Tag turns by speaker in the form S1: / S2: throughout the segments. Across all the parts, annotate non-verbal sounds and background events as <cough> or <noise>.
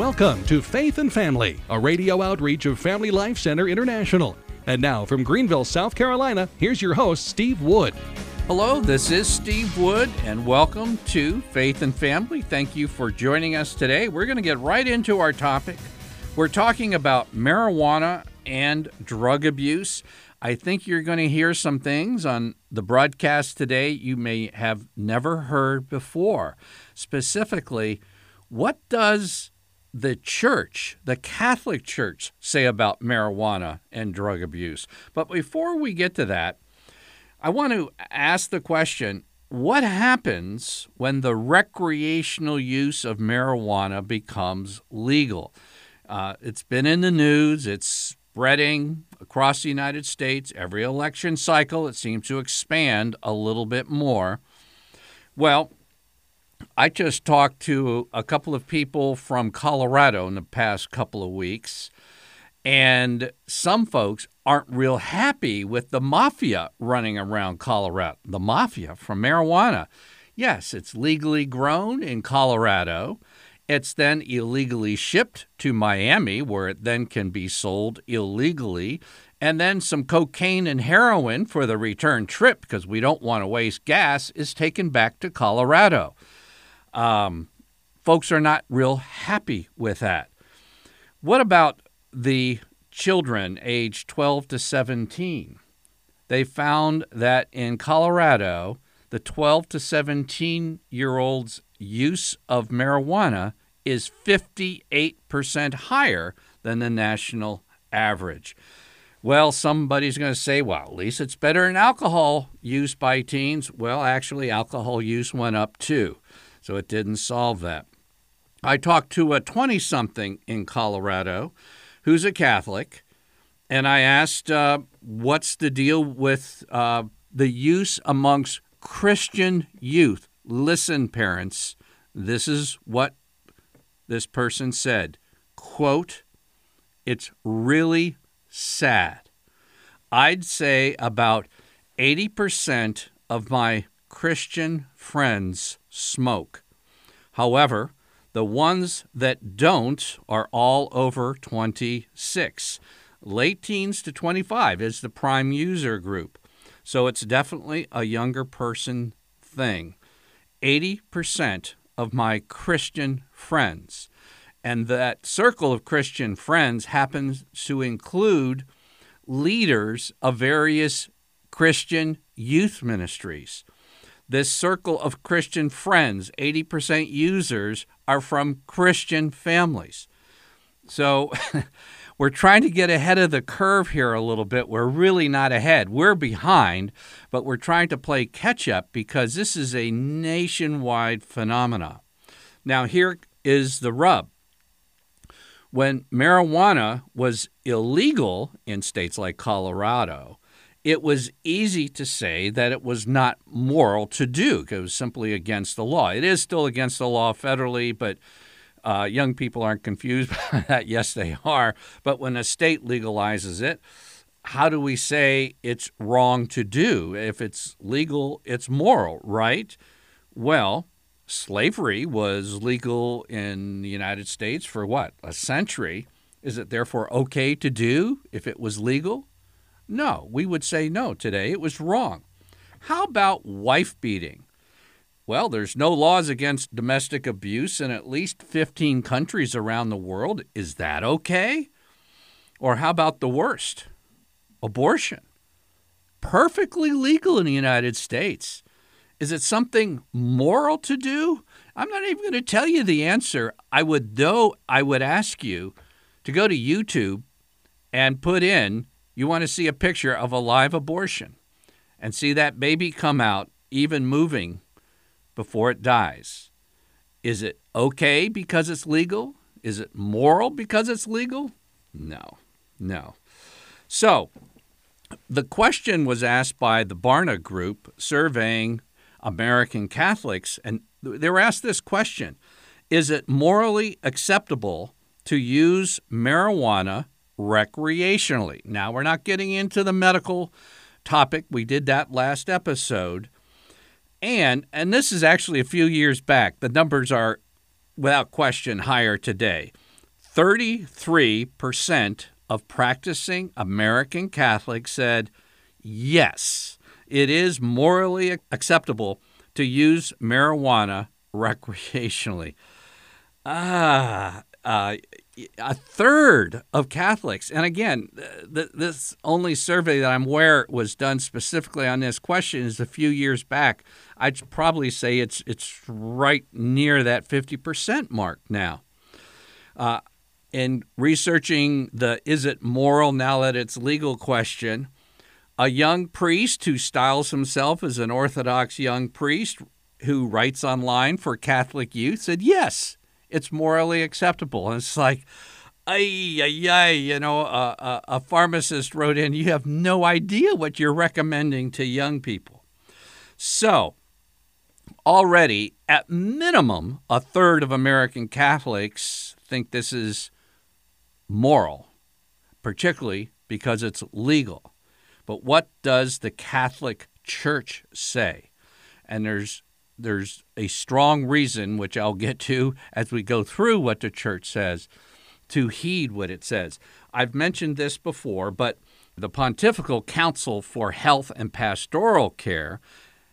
S1: Welcome to Faith and Family, a radio outreach of Family Life Center International. And now from Greenville, South Carolina, here's your host, Steve Wood.
S2: Hello, this is Steve Wood, and welcome to Faith and Family. Thank you for joining us today. We're going to get right into our topic. We're talking about marijuana and drug abuse. I think you're going to hear some things on the broadcast today you may have never heard before. Specifically, what does the church, the Catholic Church, say about marijuana and drug abuse? But before we get to that, I want to ask the question what happens when the recreational use of marijuana becomes legal? Uh, it's been in the news, it's spreading across the United States. Every election cycle, it seems to expand a little bit more. Well, I just talked to a couple of people from Colorado in the past couple of weeks, and some folks aren't real happy with the mafia running around Colorado. The mafia from marijuana. Yes, it's legally grown in Colorado. It's then illegally shipped to Miami, where it then can be sold illegally. And then some cocaine and heroin for the return trip, because we don't want to waste gas, is taken back to Colorado. Um, folks are not real happy with that. What about the children aged 12 to 17? They found that in Colorado, the 12 to 17 year olds' use of marijuana is 58% higher than the national average. Well, somebody's going to say, well, at least it's better than alcohol use by teens. Well, actually, alcohol use went up too, so it didn't solve that. I talked to a 20 something in Colorado who's a Catholic, and I asked, uh, what's the deal with uh, the use amongst Christian youth? Listen, parents, this is what this person said, quote, it's really sad. I'd say about 80% of my Christian friends smoke. However, the ones that don't are all over 26. Late teens to 25 is the prime user group. So it's definitely a younger person thing. 80% of my Christian friends. And that circle of Christian friends happens to include leaders of various Christian youth ministries. This circle of Christian friends, 80% users, are from Christian families. So <laughs> we're trying to get ahead of the curve here a little bit. We're really not ahead. We're behind, but we're trying to play catch up because this is a nationwide phenomenon. Now, here is the rub. When marijuana was illegal in states like Colorado, it was easy to say that it was not moral to do. Because it was simply against the law. It is still against the law federally, but uh, young people aren't confused <laughs> by that. Yes, they are. But when a state legalizes it, how do we say it's wrong to do? If it's legal, it's moral, right? Well, slavery was legal in the United States for what, a century. Is it therefore okay to do if it was legal? No, we would say no today. It was wrong. How about wife beating? Well, there's no laws against domestic abuse in at least 15 countries around the world. Is that okay? Or how about the worst? Abortion. Perfectly legal in the United States. Is it something moral to do? I'm not even going to tell you the answer. I would though I would ask you to go to YouTube and put in you want to see a picture of a live abortion and see that baby come out, even moving, before it dies. Is it okay because it's legal? Is it moral because it's legal? No, no. So, the question was asked by the Barna Group surveying American Catholics, and they were asked this question Is it morally acceptable to use marijuana recreationally. Now, we're not getting into the medical topic. We did that last episode. And and this is actually a few years back. The numbers are without question higher today. 33% of practicing American Catholics said, yes, it is morally acceptable to use marijuana <laughs> recreationally. Ah, uh, a third of Catholics, and again, th- this only survey that I'm aware was done specifically on this question is a few years back. I'd probably say it's it's right near that 50% mark now. Uh, in researching the is it moral now that it's legal question, a young priest who styles himself as an Orthodox young priest who writes online for Catholic youth said yes it's morally acceptable. And it's like, ay, ay, ay, you know, a, a, a pharmacist wrote in, you have no idea what you're recommending to young people. So, already, at minimum, a third of American Catholics think this is moral, particularly because it's legal. But what does the Catholic Church say? And there's there's a strong reason, which I'll get to as we go through what the church says, to heed what it says. I've mentioned this before, but the Pontifical Council for Health and Pastoral Care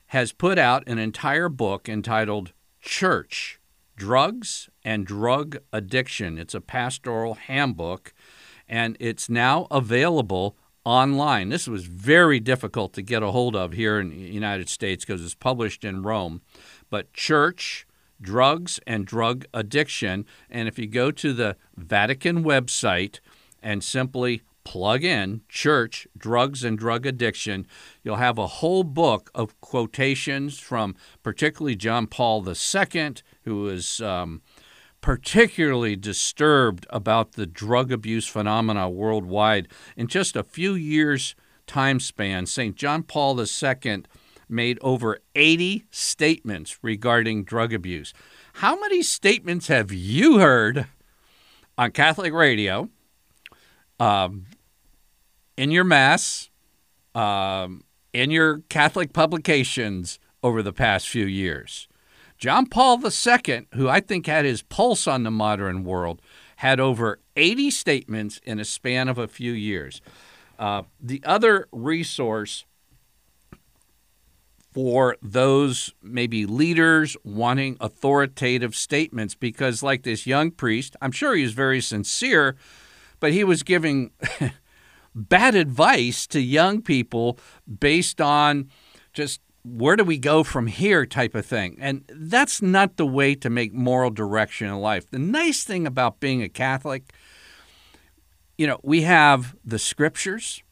S2: has put out an entire book entitled Church Drugs and Drug Addiction. It's a pastoral handbook, and it's now available online. This was very difficult to get a hold of here in the United States because it's published in Rome. But church, drugs, and drug addiction. And if you go to the Vatican website and simply plug in church, drugs, and drug addiction, you'll have a whole book of quotations from particularly John Paul II, who was. Um, particularly disturbed about the drug abuse phenomena worldwide. In just a few years' time span, St. John Paul II made over 80 statements regarding drug abuse. How many statements have you heard on Catholic radio, um, in your Mass, um, in your Catholic publications over the past few years? John Paul II, who I think had his pulse on the modern world, had over 80 statements in a span of a few years. Uh, the other resource for those maybe leaders wanting authoritative statements, because, like this young priest, I'm sure he was very sincere, but he was giving <laughs> bad advice to young people based on just where do we go from here type of thing. And that's not the way to make moral direction in life. The nice thing about being a Catholic, you know, we have the scriptures,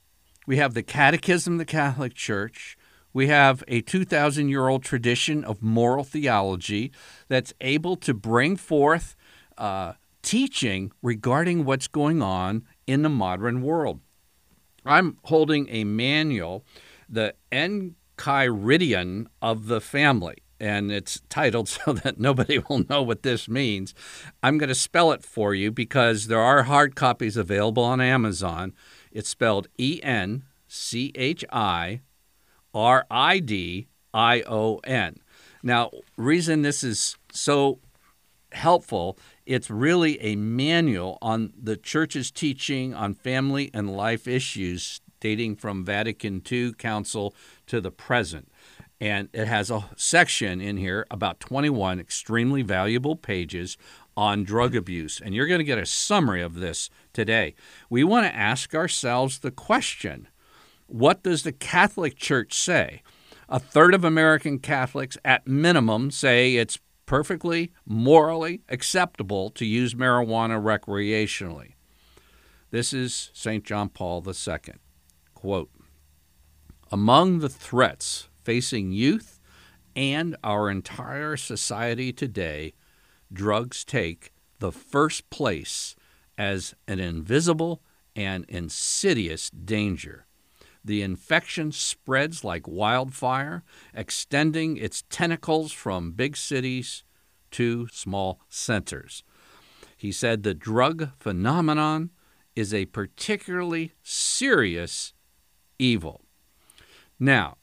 S2: we have the catechism of the Catholic Church, we have a 2,000 year old tradition of moral theology that's able to bring forth uh, teaching regarding what's going on in the modern world. I'm holding a manual, the N Enchiridion of the family. And it's titled <laughs> so that nobody will know what this means. I'm going to spell it for you because there are hard copies available on Amazon. It's spelled E N C H I R I D I O N. Now, reason this is so helpful, it's really a manual on the church's teaching on family and life issues dating from Vatican II Council to the present. And it has a section in here, about 21 extremely valuable pages on drug abuse. And you're going to get a summary of this today. We want to ask ourselves the question what does the Catholic Church say? A third of American Catholics, at minimum, say it's perfectly morally acceptable to use marijuana recreationally. This is St. John Paul II. Quote Among the threats facing youth and our entire society today, drugs take the first place as an invisible and insidious danger. The infection spreads like wildfire, extending its tentacles from big cities to small centers. He said the drug phenomenon is a particularly serious evil. Now,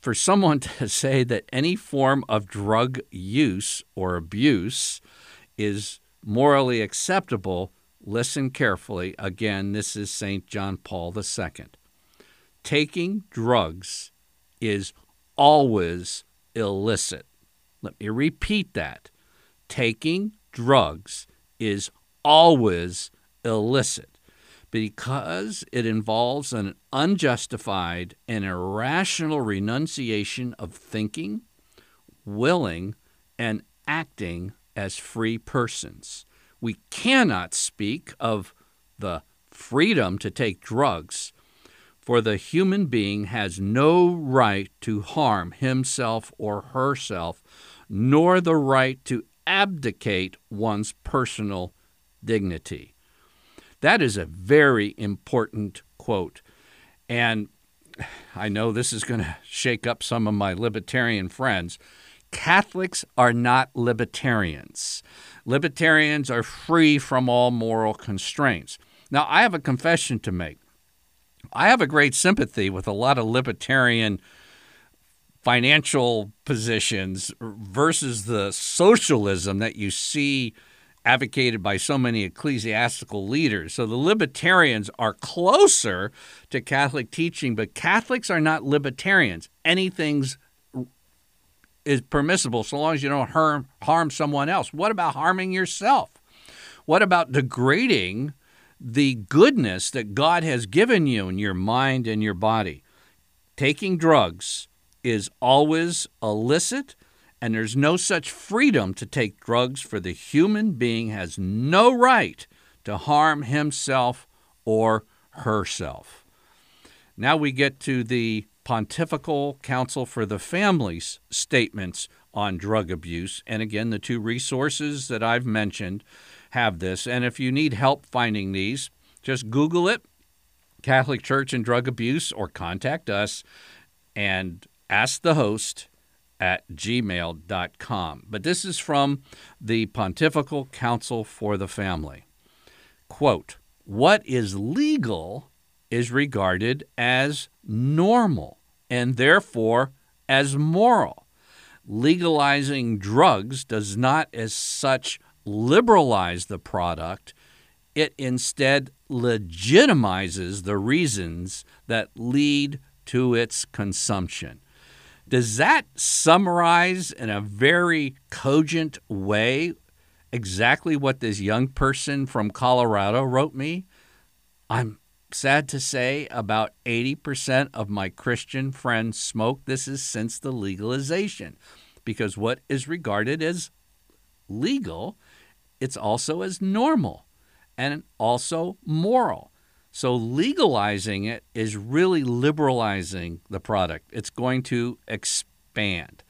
S2: for someone <laughs> to say that any form of drug use or abuse is morally acceptable, listen carefully. Again, this is St. John Paul II. Taking drugs is always illicit. Let me repeat that. Taking drugs is always illicit because it involves an unjustified and irrational renunciation of thinking, willing, and acting as free persons. We cannot speak of the freedom to take drugs, for the human being has no right to harm himself or herself, nor the right to abdicate one's personal dignity. That is a very important quote. And I know this is going to shake up some of my libertarian friends. Catholics are not libertarians. Libertarians are free from all moral constraints. Now, I have a confession to make. I have a great sympathy with a lot of libertarian financial positions versus the socialism that you see advocated by so many ecclesiastical leaders. So the libertarians are closer to Catholic teaching, but Catholics are not libertarians. Anything's is permissible so long as you don't harm, harm someone else. What about harming yourself? What about degrading the goodness that God has given you in your mind and your body? Taking drugs is always illicit and there's no such freedom to take drugs, for the human being has no right to harm himself or herself. Now we get to the Pontifical Council for the Families statements on drug abuse. And again, the two resources that I've mentioned have this. And if you need help finding these, just Google it Catholic Church and Drug Abuse or contact us and ask the host at gmail.com. But this is from the Pontifical Council for the Family. Quote, what is legal is regarded as normal and therefore as moral. Legalizing drugs does not, as such, liberalize the product, it instead legitimizes the reasons that lead to its consumption. Does that summarize in a very cogent way exactly what this young person from Colorado wrote me? I'm sad to say about 80% of my Christian friends smoke. This is since the legalization because what is regarded as legal, it's also as normal and also moral. So legalizing it is really liberalizing the product. It's going to expand.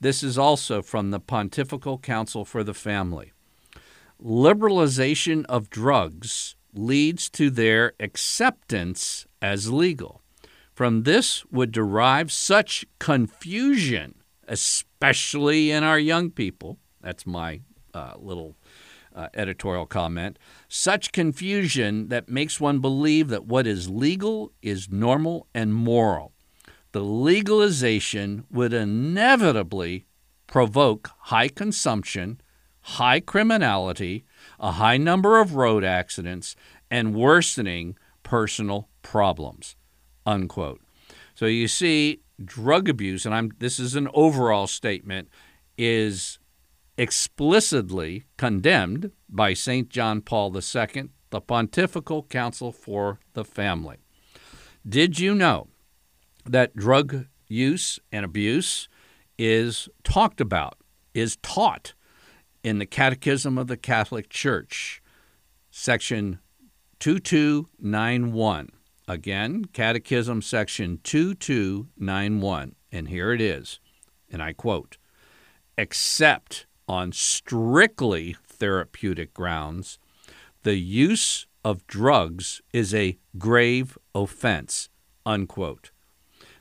S2: This is also from the Pontifical Council for the Family. Liberalization of drugs leads to their acceptance as legal. From this would derive such confusion, especially in our young people. That's my uh, little uh, editorial comment, such confusion that makes one believe that what is legal is normal and moral. The legalization would inevitably provoke high consumption, high criminality, a high number of road accidents, and worsening personal problems. Unquote. So you see, drug abuse, and I'm this is an overall statement, is explicitly condemned by St. John Paul II, the Pontifical Council for the Family. Did you know that drug use and abuse is talked about, is taught in the Catechism of the Catholic Church, section 2291? Again, Catechism section 2291. And here it is, and I quote, except on strictly therapeutic grounds, the use of drugs is a grave offense. Unquote.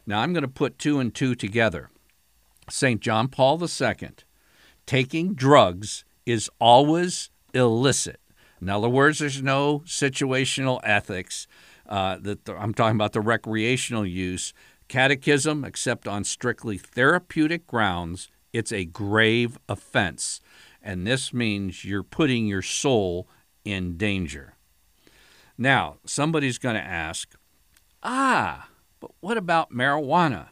S2: Now I'm going to put two and two together. St. John Paul II, taking drugs is always illicit. In other words, there's no situational ethics. Uh, that the, I'm talking about the recreational use. Catechism, except on strictly therapeutic grounds, it's a grave offense. and this means you're putting your soul in danger. Now, somebody's going to ask, ah, but what about marijuana?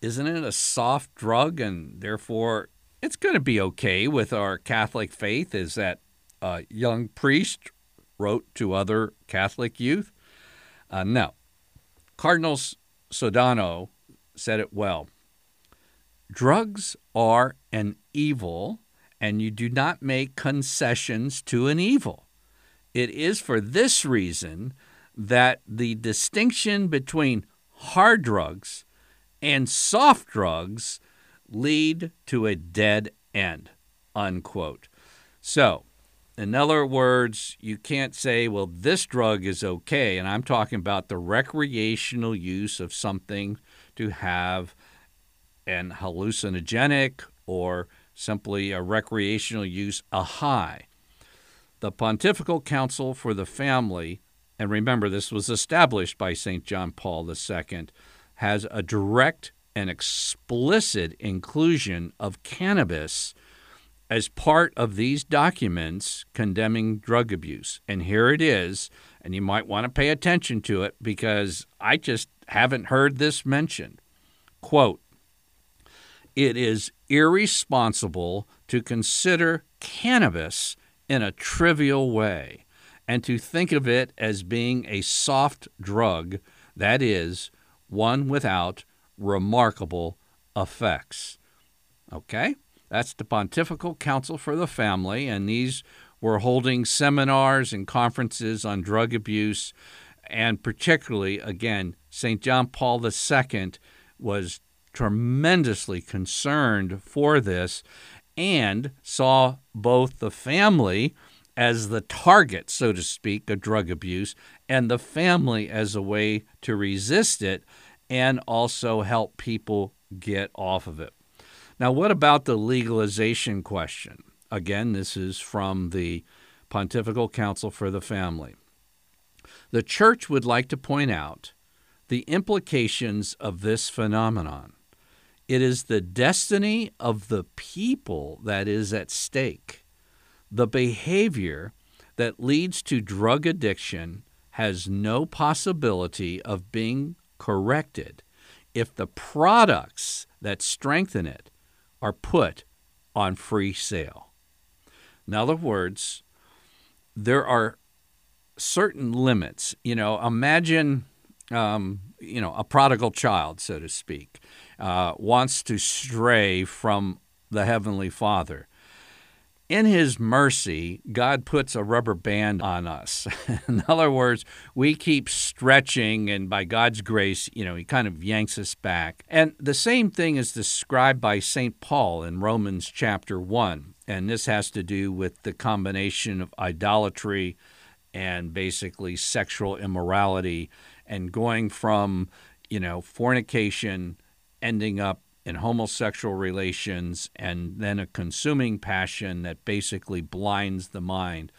S2: Isn't it a soft drug and therefore it's going to be okay with our Catholic faith? Is that a young priest wrote to other Catholic youth? Uh, no. Cardinal Sodano said it well. Drugs are an evil, and you do not make concessions to an evil. It is for this reason that the distinction between hard drugs and soft drugs lead to a dead end. Unquote. So, in other words, you can't say, well, this drug is okay. And I'm talking about the recreational use of something to have an hallucinogenic or simply a recreational use, a high. The Pontifical Council for the Family, and remember this was established by St. John Paul II, has a direct and explicit inclusion of cannabis as part of these documents condemning drug abuse. And here it is, and you might want to pay attention to it because I just haven't heard this mentioned. Quote, it is irresponsible to consider cannabis in a trivial way and to think of it as being a soft drug, that is, one without remarkable effects. Okay? That's the Pontifical Council for the Family, and these were holding seminars and conferences on drug abuse, and particularly, again, St. John Paul II was tremendously concerned for this and saw both the family as the target, so to speak, of drug abuse, and the family as a way to resist it and also help people get off of it. Now, what about the legalization question? Again, this is from the Pontifical Council for the Family. The Church would like to point out the implications of this phenomenon. It is the destiny of the people that is at stake. The behavior that leads to drug addiction has no possibility of being corrected if the products that strengthen it are put on free sale. In other words, there are certain limits. You know, imagine, um, you know, a prodigal child, so to speak uh, wants to stray from the Heavenly Father. In His mercy, God puts a rubber band on us. <laughs> in other words, we keep stretching, and by God's grace, you know, He kind of yanks us back. And the same thing is described by St. Paul in Romans chapter 1. And this has to do with the combination of idolatry and basically sexual immorality and going from, you know, fornication ending up in homosexual relations and then a consuming passion that basically blinds the mind.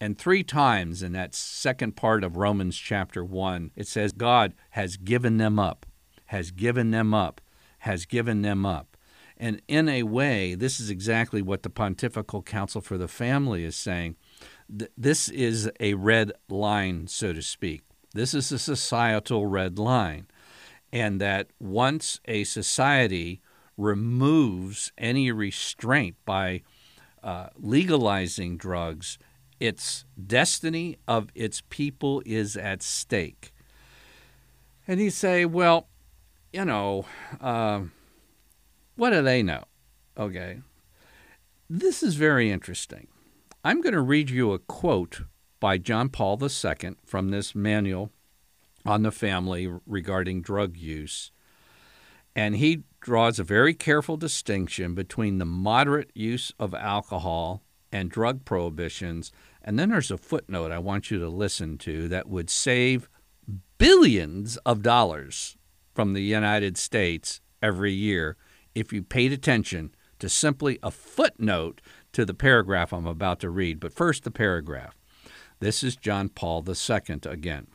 S2: And three times in that second part of Romans chapter 1, it says, God has given them up, has given them up, has given them up. And in a way, this is exactly what the Pontifical Council for the Family is saying. This is a red line, so to speak. This is a societal red line and that once a society removes any restraint by uh, legalizing drugs, its destiny of its people is at stake. And you say, well, you know, uh, what do they know? Okay. This is very interesting. I'm going to read you a quote by John Paul II from this manual on the family regarding drug use. And he draws a very careful distinction between the moderate use of alcohol and drug prohibitions. And then there's a footnote I want you to listen to that would save billions of dollars from the United States every year if you paid attention to simply a footnote to the paragraph I'm about to read. But first, the paragraph. This is John Paul II again.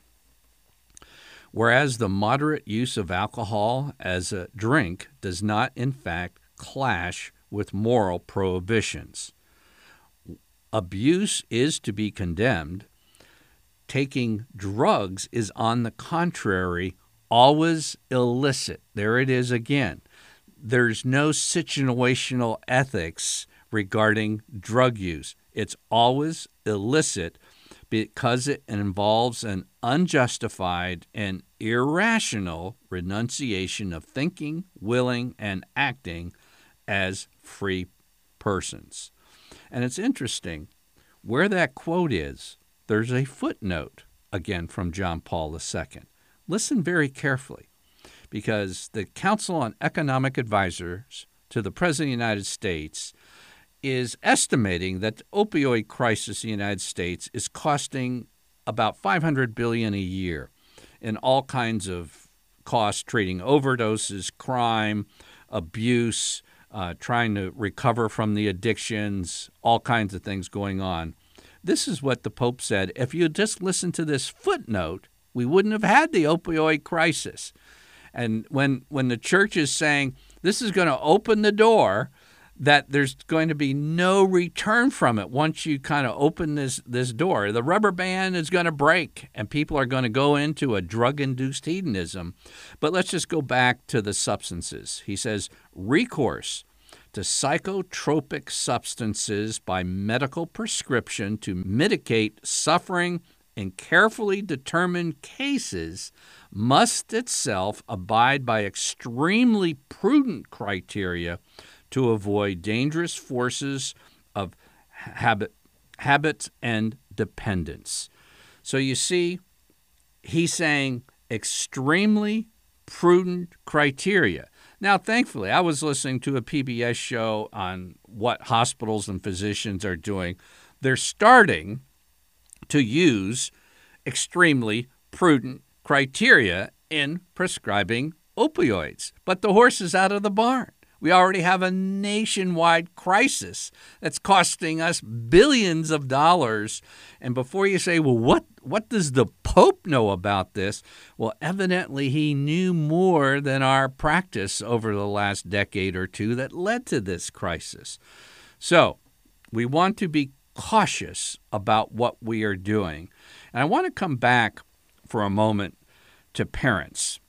S2: Whereas the moderate use of alcohol as a drink does not, in fact, clash with moral prohibitions. abuse is to be condemned. Taking drugs is, on the contrary, always illicit. There it is again. There's no situational ethics regarding drug use. It's always illicit because it involves an unjustified and irrational renunciation of thinking, willing, and acting as free persons. And it's interesting where that quote is, there's a footnote again from John Paul II. Listen very carefully because the Council on Economic Advisors to the President of the United States is estimating that the opioid crisis in the United States is costing about 500 billion a year in all kinds of costs treating overdoses, crime, abuse, uh, trying to recover from the addictions, all kinds of things going on. This is what the Pope said. If you just listen to this footnote, we wouldn't have had the opioid crisis. And when when the church is saying this is going to open the door that there's going to be no return from it once you kind of open this this door. The rubber band is going to break and people are going to go into a drug-induced hedonism. But let's just go back to the substances. He says recourse to psychotropic substances by medical prescription to mitigate suffering in carefully determined cases must itself abide by extremely prudent criteria to avoid dangerous forces of habit, habit and dependence. So you see, he's saying extremely prudent criteria. Now, thankfully, I was listening to a PBS show on what hospitals and physicians are doing. They're starting to use extremely prudent criteria in prescribing opioids. But the horse is out of the barn. We already have a nationwide crisis that's costing us billions of dollars. And before you say, well, what, what does the Pope know about this? Well, evidently he knew more than our practice over the last decade or two that led to this crisis. So we want to be cautious about what we are doing. And I want to come back for a moment to parents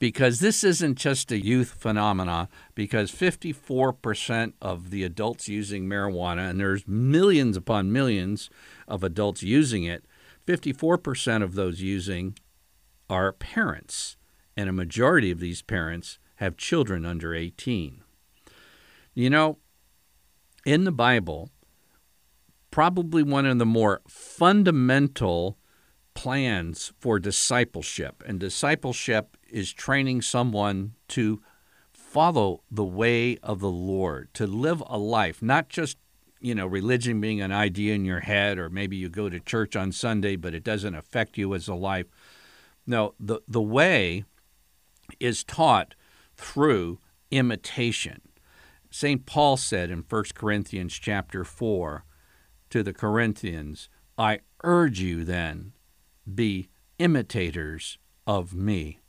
S2: because this isn't just a youth phenomenon because 54% of the adults using marijuana and there's millions upon millions of adults using it 54% of those using are parents and a majority of these parents have children under 18 you know in the bible probably one of the more fundamental plans for discipleship and discipleship is training someone to follow the way of the Lord, to live a life, not just you know religion being an idea in your head or maybe you go to church on Sunday but it doesn't affect you as a life. No, the the way is taught through imitation. St. Paul said in 1 Corinthians chapter 4 to the Corinthians, I urge you then be imitators of me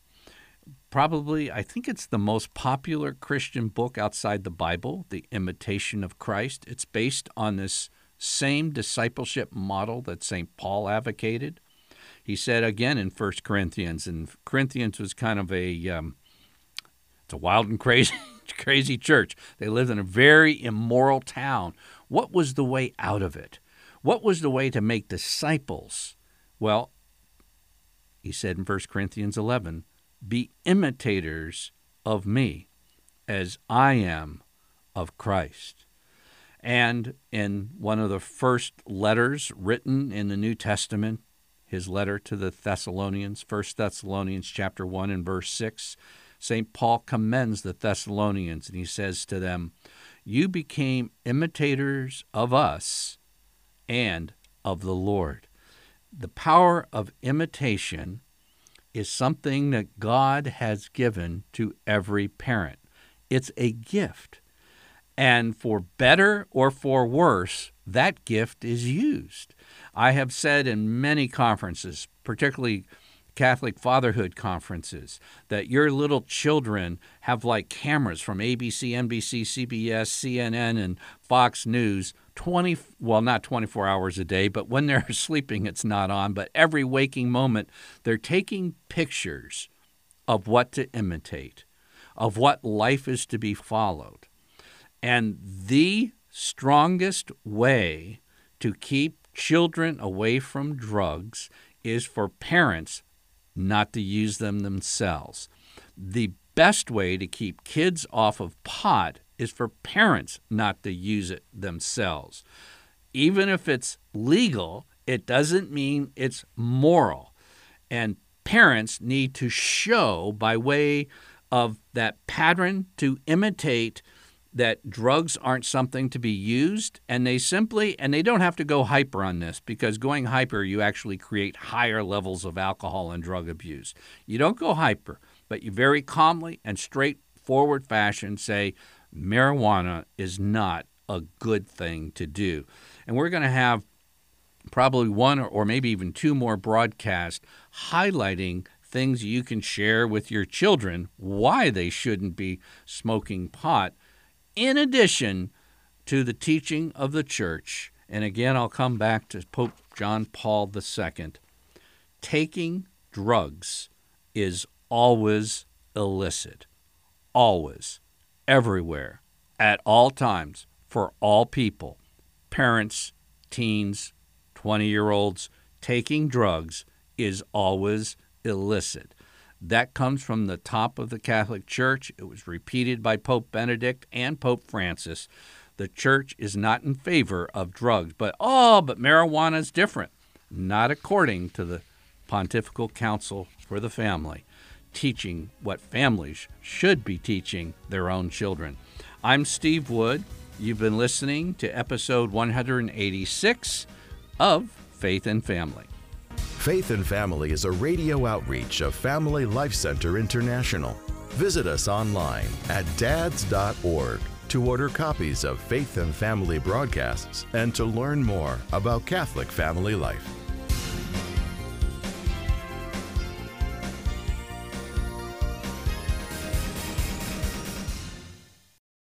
S2: probably, I think it's the most popular Christian book outside the Bible, The Imitation of Christ. It's based on this same discipleship model that St. Paul advocated. He said again in 1 Corinthians, and Corinthians was kind of a um, it's a wild and <laughs> crazy crazy church. They lived in a very immoral town. What was the way out of it? What was the way to make disciples? Well, he said in 1 Corinthians 11, be imitators of me as I am of Christ. And in one of the first letters written in the New Testament, his letter to the Thessalonians, 1 Thessalonians chapter 1 and verse 6, St. Paul commends the Thessalonians and he says to them, You became imitators of us and of the Lord. The power of imitation is something that God has given to every parent. It's a gift. And for better or for worse, that gift is used. I have said in many conferences, particularly Catholic fatherhood conferences, that your little children have like cameras from ABC, NBC, CBS, CNN, and Fox News 20, well, not 24 hours a day, but when they're <laughs> sleeping, it's not on. But every waking moment, they're taking pictures of what to imitate, of what life is to be followed. And the strongest way to keep children away from drugs is for parents not to use them themselves. The best way to keep kids off of pot is for parents not to use it themselves. Even if it's legal, it doesn't mean it's moral. And parents need to show by way of that pattern to imitate that drugs aren't something to be used and they simply and they don't have to go hyper on this because going hyper you actually create higher levels of alcohol and drug abuse. You don't go hyper but you very calmly and straightforward fashion say marijuana is not a good thing to do. And we're going to have probably one or maybe even two more broadcasts highlighting things you can share with your children why they shouldn't be smoking pot in addition to the teaching of the church, and again I'll come back to Pope John Paul II, taking drugs is always illicit. Always. Everywhere. At all times. For all people. Parents, teens, 20 year olds, taking drugs is always illicit. That comes from the top of the Catholic Church. It was repeated by Pope Benedict and Pope Francis. The church is not in favor of drugs, but oh, but marijuana is different. Not according to the Pontifical Council for the Family, teaching what families should be teaching their own children. I'm Steve Wood. You've been listening to episode 186 of Faith and Family.
S3: Faith and Family is a radio outreach of Family Life Center International. Visit us online at dads.org to order copies of Faith and Family broadcasts and to learn more about Catholic family life.